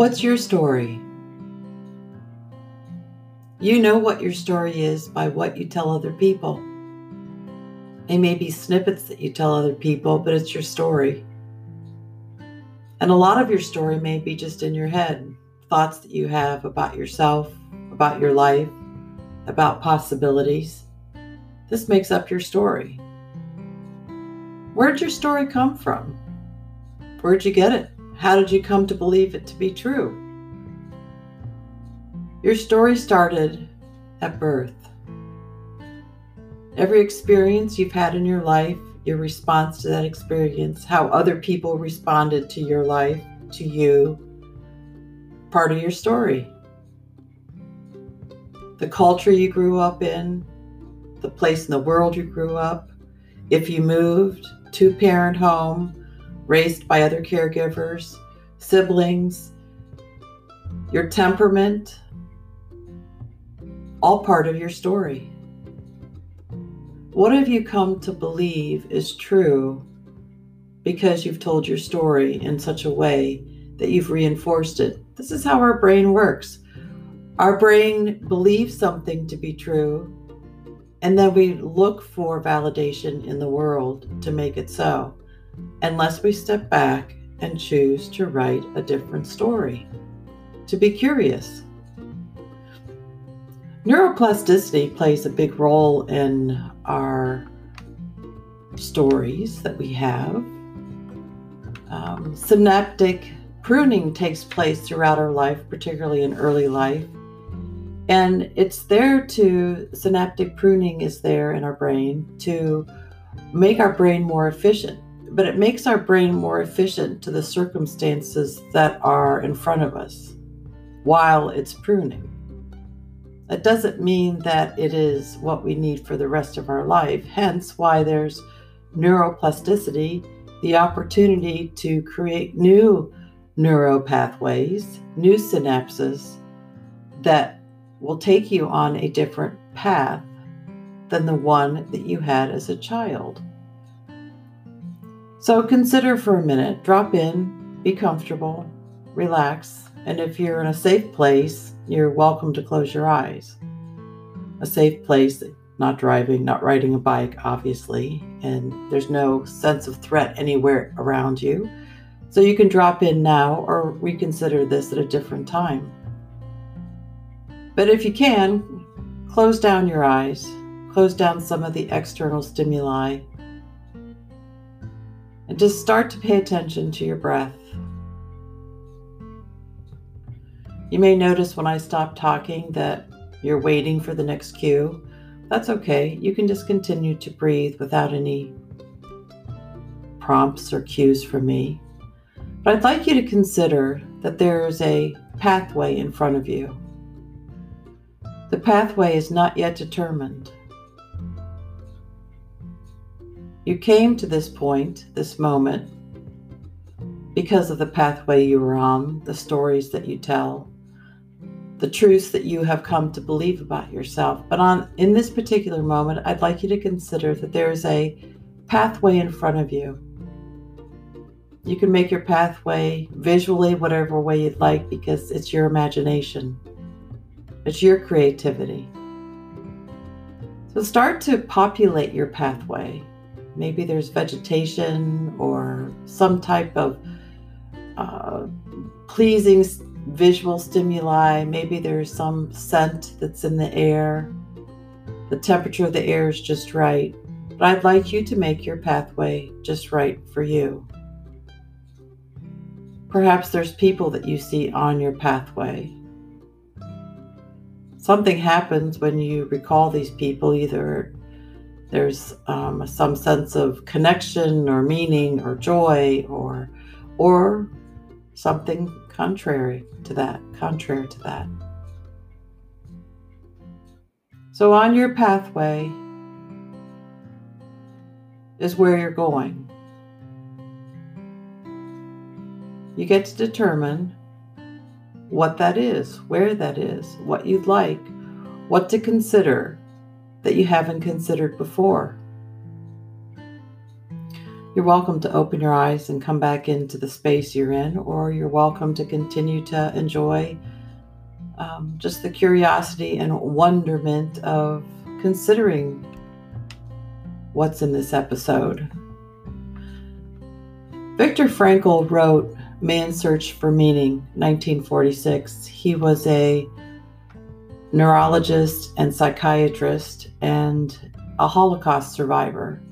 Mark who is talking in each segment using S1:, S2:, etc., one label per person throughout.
S1: What's your story? You know what your story is by what you tell other people. It may be snippets that you tell other people, but it's your story. And a lot of your story may be just in your head thoughts that you have about yourself, about your life, about possibilities. This makes up your story. Where'd your story come from? Where'd you get it? How did you come to believe it to be true? Your story started at birth. Every experience you've had in your life, your response to that experience, how other people responded to your life, to you, part of your story. The culture you grew up in, the place in the world you grew up, if you moved, two parent home, raised by other caregivers, siblings, your temperament, all part of your story. What have you come to believe is true because you've told your story in such a way that you've reinforced it? This is how our brain works. Our brain believes something to be true, and then we look for validation in the world to make it so, unless we step back and choose to write a different story, to be curious. Neuroplasticity plays a big role in our stories that we have. Um, synaptic pruning takes place throughout our life, particularly in early life. And it's there to, synaptic pruning is there in our brain to make our brain more efficient. But it makes our brain more efficient to the circumstances that are in front of us while it's pruning. That doesn't mean that it is what we need for the rest of our life, hence, why there's neuroplasticity, the opportunity to create new neuropathways, new synapses that will take you on a different path than the one that you had as a child. So consider for a minute, drop in, be comfortable, relax, and if you're in a safe place, you're welcome to close your eyes. A safe place, not driving, not riding a bike, obviously, and there's no sense of threat anywhere around you. So you can drop in now or reconsider this at a different time. But if you can, close down your eyes, close down some of the external stimuli, and just start to pay attention to your breath. You may notice when I stop talking that you're waiting for the next cue. That's okay. You can just continue to breathe without any prompts or cues from me. But I'd like you to consider that there's a pathway in front of you. The pathway is not yet determined. You came to this point, this moment, because of the pathway you were on, the stories that you tell, the truths that you have come to believe about yourself. But on in this particular moment, I'd like you to consider that there is a pathway in front of you. You can make your pathway visually whatever way you'd like because it's your imagination. It's your creativity. So start to populate your pathway. Maybe there's vegetation or some type of uh, pleasing visual stimuli. Maybe there's some scent that's in the air. The temperature of the air is just right. But I'd like you to make your pathway just right for you. Perhaps there's people that you see on your pathway. Something happens when you recall these people, either there's um, some sense of connection or meaning or joy or or something contrary to that, contrary to that. So, on your pathway is where you're going. You get to determine what that is, where that is, what you'd like, what to consider that you haven't considered before. You're welcome to open your eyes and come back into the space you're in, or you're welcome to continue to enjoy um, just the curiosity and wonderment of considering what's in this episode. Viktor Frankl wrote Man's Search for Meaning, 1946. He was a neurologist and psychiatrist and a Holocaust survivor.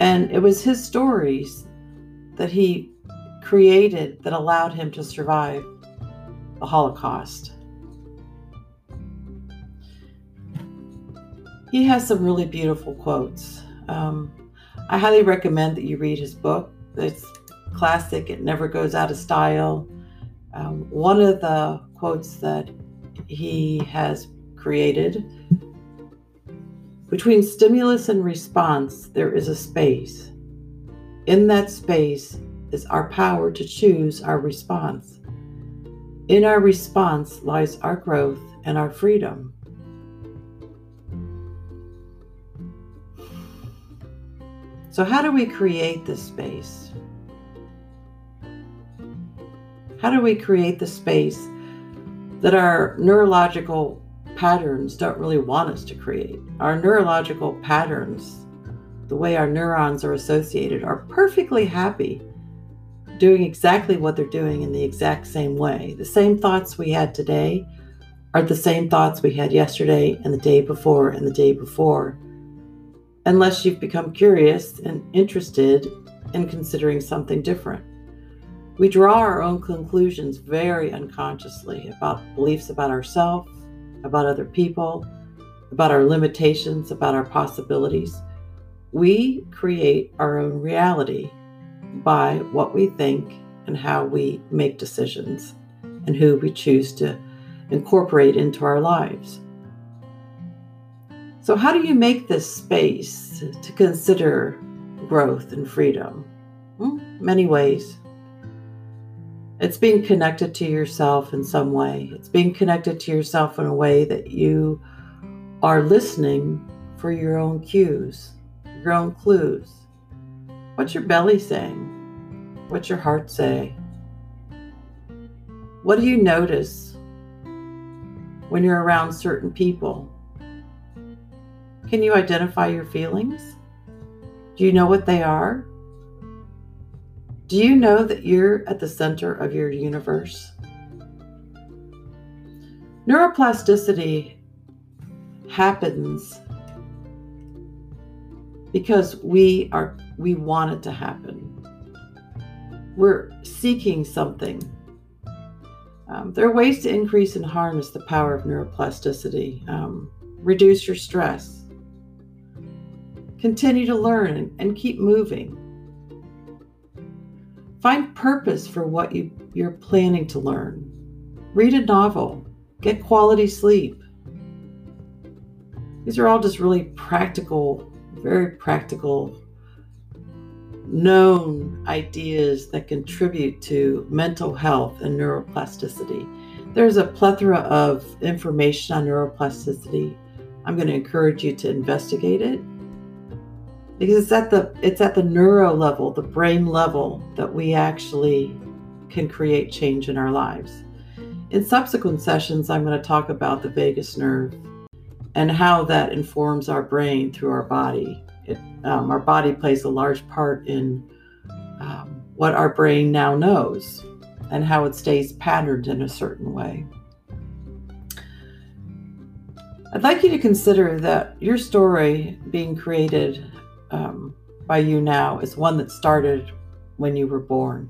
S1: And it was his stories that he created that allowed him to survive the Holocaust. He has some really beautiful quotes. Um, I highly recommend that you read his book. It's classic, it never goes out of style. Um, one of the quotes that he has created between stimulus and response, there is a space. In that space is our power to choose our response. In our response lies our growth and our freedom. So, how do we create this space? How do we create the space that our neurological patterns don't really want us to create. Our neurological patterns, the way our neurons are associated, are perfectly happy doing exactly what they're doing in the exact same way. The same thoughts we had today are the same thoughts we had yesterday and the day before and the day before, unless you've become curious and interested in considering something different. We draw our own conclusions very unconsciously about beliefs about ourselves, about other people, about our limitations, about our possibilities. We create our own reality by what we think and how we make decisions and who we choose to incorporate into our lives. So, how do you make this space to consider growth and freedom? Hmm, many ways. It's being connected to yourself in some way. It's being connected to yourself in a way that you are listening for your own cues, your own clues. What's your belly saying? What's your heart say? What do you notice when you're around certain people? Can you identify your feelings? Do you know what they are? Do you know that you're at the center of your universe? Neuroplasticity happens because we are we want it to happen. We're seeking something. Um, there are ways to increase and harness the power of neuroplasticity. Um, reduce your stress. Continue to learn and, and keep moving. Find purpose for what you, you're planning to learn. Read a novel. Get quality sleep. These are all just really practical, very practical, known ideas that contribute to mental health and neuroplasticity. There's a plethora of information on neuroplasticity. I'm going to encourage you to investigate it because it's at the it's at the neuro level the brain level that we actually can create change in our lives. In subsequent sessions i'm going to talk about the vagus nerve and how that informs our brain through our body. It, um, our body plays a large part in um, what our brain now knows and how it stays patterned in a certain way. I'd like you to consider that your story being created um, by you now is one that started when you were born.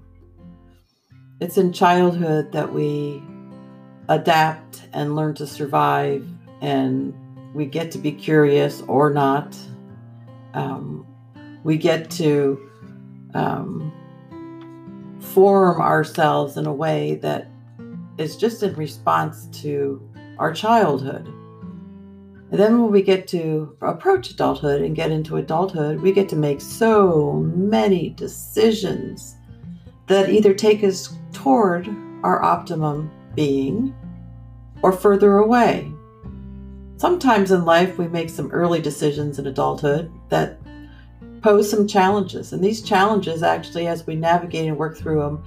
S1: It's in childhood that we adapt and learn to survive, and we get to be curious or not. Um, we get to um, form ourselves in a way that is just in response to our childhood. And then when we get to approach adulthood and get into adulthood, we get to make so many decisions that either take us toward our optimum being or further away. Sometimes in life, we make some early decisions in adulthood that pose some challenges. And these challenges, actually, as we navigate and work through them,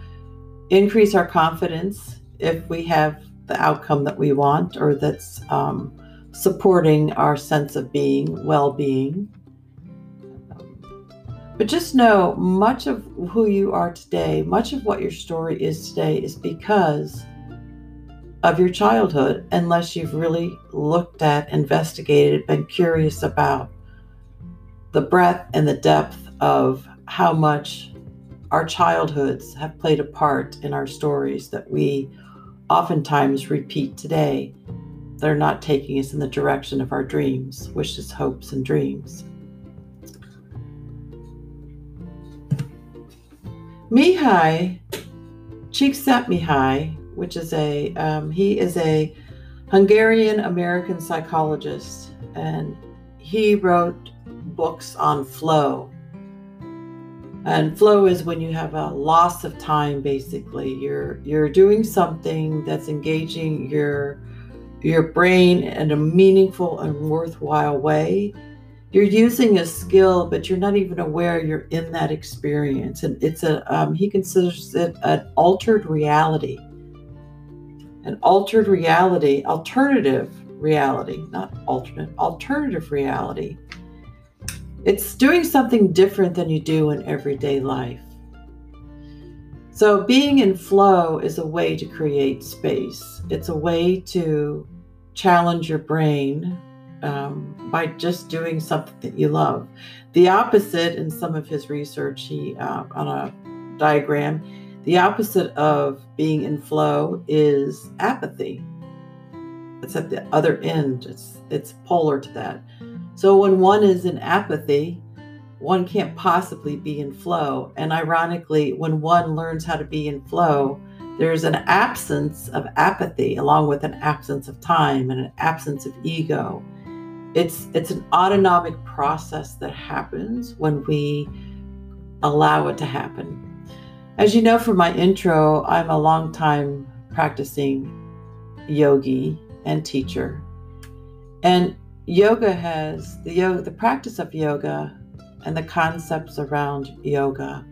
S1: increase our confidence if we have the outcome that we want or that's um, supporting our sense of being, well being. But just know much of who you are today, much of what your story is today, is because of your childhood, unless you've really looked at, investigated, been curious about the breadth and the depth of how much our childhoods have played a part in our stories that we oftentimes repeat today. They're not taking us in the direction of our dreams, wishes, hopes, and dreams. Mihaly Csikszentmihalyi, which is a um, he is a Hungarian American psychologist, and he wrote books on flow. And flow is when you have a loss of time basically. You're you're doing something that's engaging your your brain in a meaningful and worthwhile way. You're using a skill, but you're not even aware you're in that experience. And it's a um, he considers it an altered reality. An altered reality, alternative reality, not alternate, alternative reality it's doing something different than you do in everyday life. So, being in flow is a way to create space. It's a way to challenge your brain um, by just doing something that you love. The opposite, in some of his research, he uh, on a diagram, the opposite of being in flow is apathy. It's at the other end. It's it's polar to that. So when one is in apathy, one can't possibly be in flow. And ironically, when one learns how to be in flow, there's an absence of apathy along with an absence of time and an absence of ego. It's it's an autonomic process that happens when we allow it to happen. As you know from my intro, I'm a long time practicing yogi and teacher. And yoga has the yoga the practice of yoga and the concepts around yoga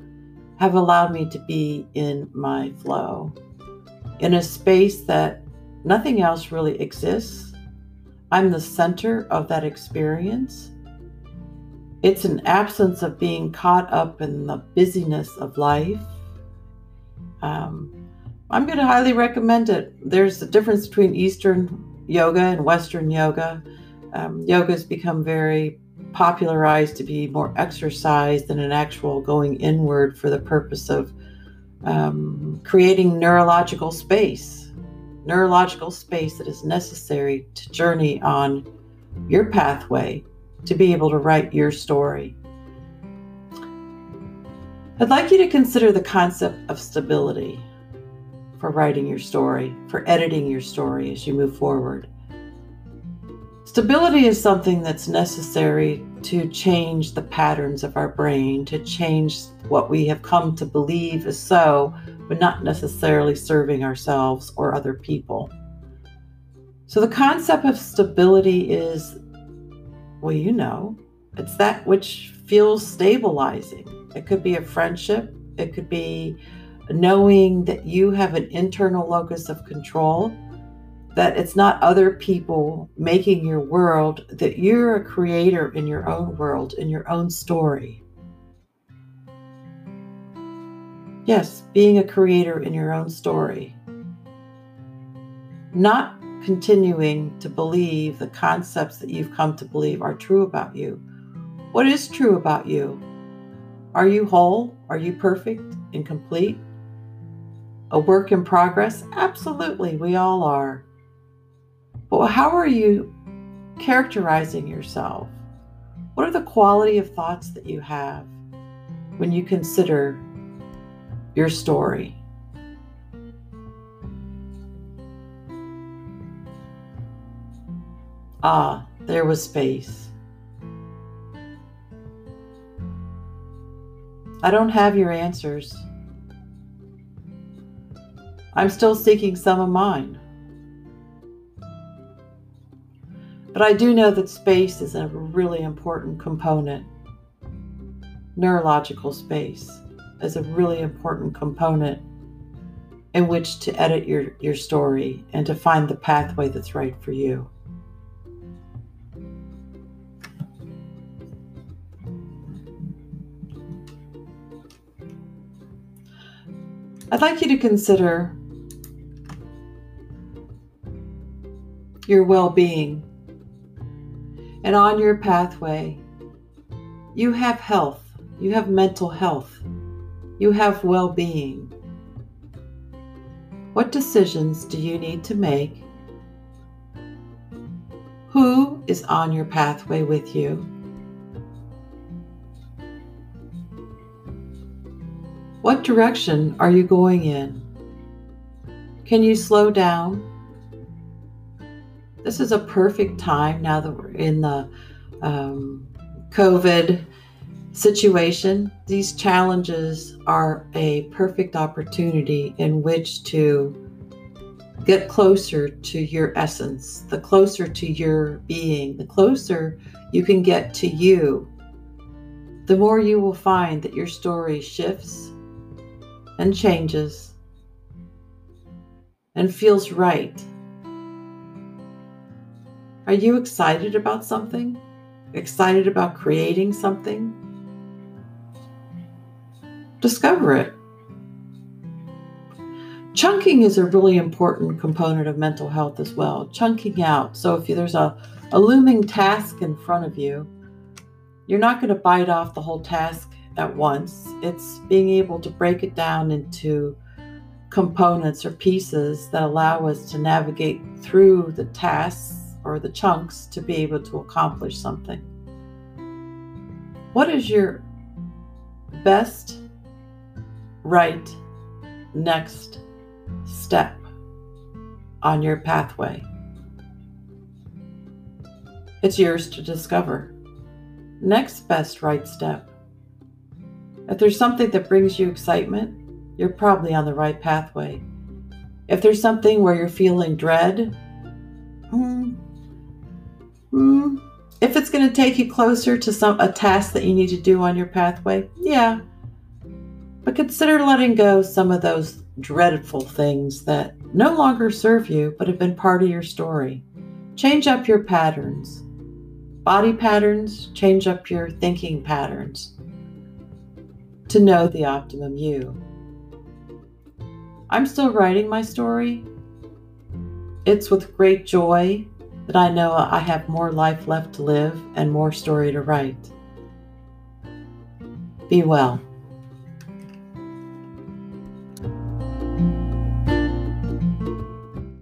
S1: have allowed me to be in my flow in a space that nothing else really exists. I'm the center of that experience. It's an absence of being caught up in the busyness of life. Um, i'm going to highly recommend it. There's a difference between eastern yoga and western yoga. Um, yoga has become very popularized to be more exercise than an actual going inward for the purpose of um, creating neurological space, neurological space that is necessary to journey on your pathway to be able to write your story. I'd like you to consider the concept of stability for writing your story, for editing your story as you move forward. Stability is something that's necessary to change the patterns of our brain, to change what we have come to believe is so, but not necessarily serving ourselves or other people. So, the concept of stability is, well, you know, it's that which feels stabilizing. It could be a friendship, it could be knowing that you have an internal locus of control that it's not other people making your world, that you're a creator in your own world, in your own story. Yes, being a creator in your own story. Not continuing to believe the concepts that you've come to believe are true about you. What is true about you? Are you whole? Are you perfect and complete? A work in progress? Absolutely, we all are. But how are you characterizing yourself? What are the quality of thoughts that you have when you consider your story? Ah, there was space. I don't have your answers. I'm still seeking some of mine. But I do know that space is a really important component. neurological space is a really important component in which to edit your, your story and to find the pathway that's right for you. I'd like you to consider your well being. And on your pathway, you have health, you have mental health, you have well being. What decisions do you need to make? Who is on your pathway with you? What direction are you going in? Can you slow down? This is a perfect time now that we're in the um, COVID situation. These challenges are a perfect opportunity in which to get closer to your essence, the closer to your being, the closer you can get to you, the more you will find that your story shifts and changes and feels right. Are you excited about something? Excited about creating something? Discover it. Chunking is a really important component of mental health as well. Chunking out. So if there's a, a looming task in front of you, you're not going to bite off the whole task at once. It's being able to break it down into components or pieces that allow us to navigate through the tasks or the chunks to be able to accomplish something. What is your best, right, next step on your pathway? It's yours to discover. Next best right step if there's something that brings you excitement, you're probably on the right pathway. If there's something where you're feeling dread, hmm, if it's going to take you closer to some a task that you need to do on your pathway, yeah. But consider letting go some of those dreadful things that no longer serve you but have been part of your story. Change up your patterns. Body patterns, change up your thinking patterns to know the optimum you. I'm still writing my story. It's with great joy that I know I have more life left to live and more story to write. Be well.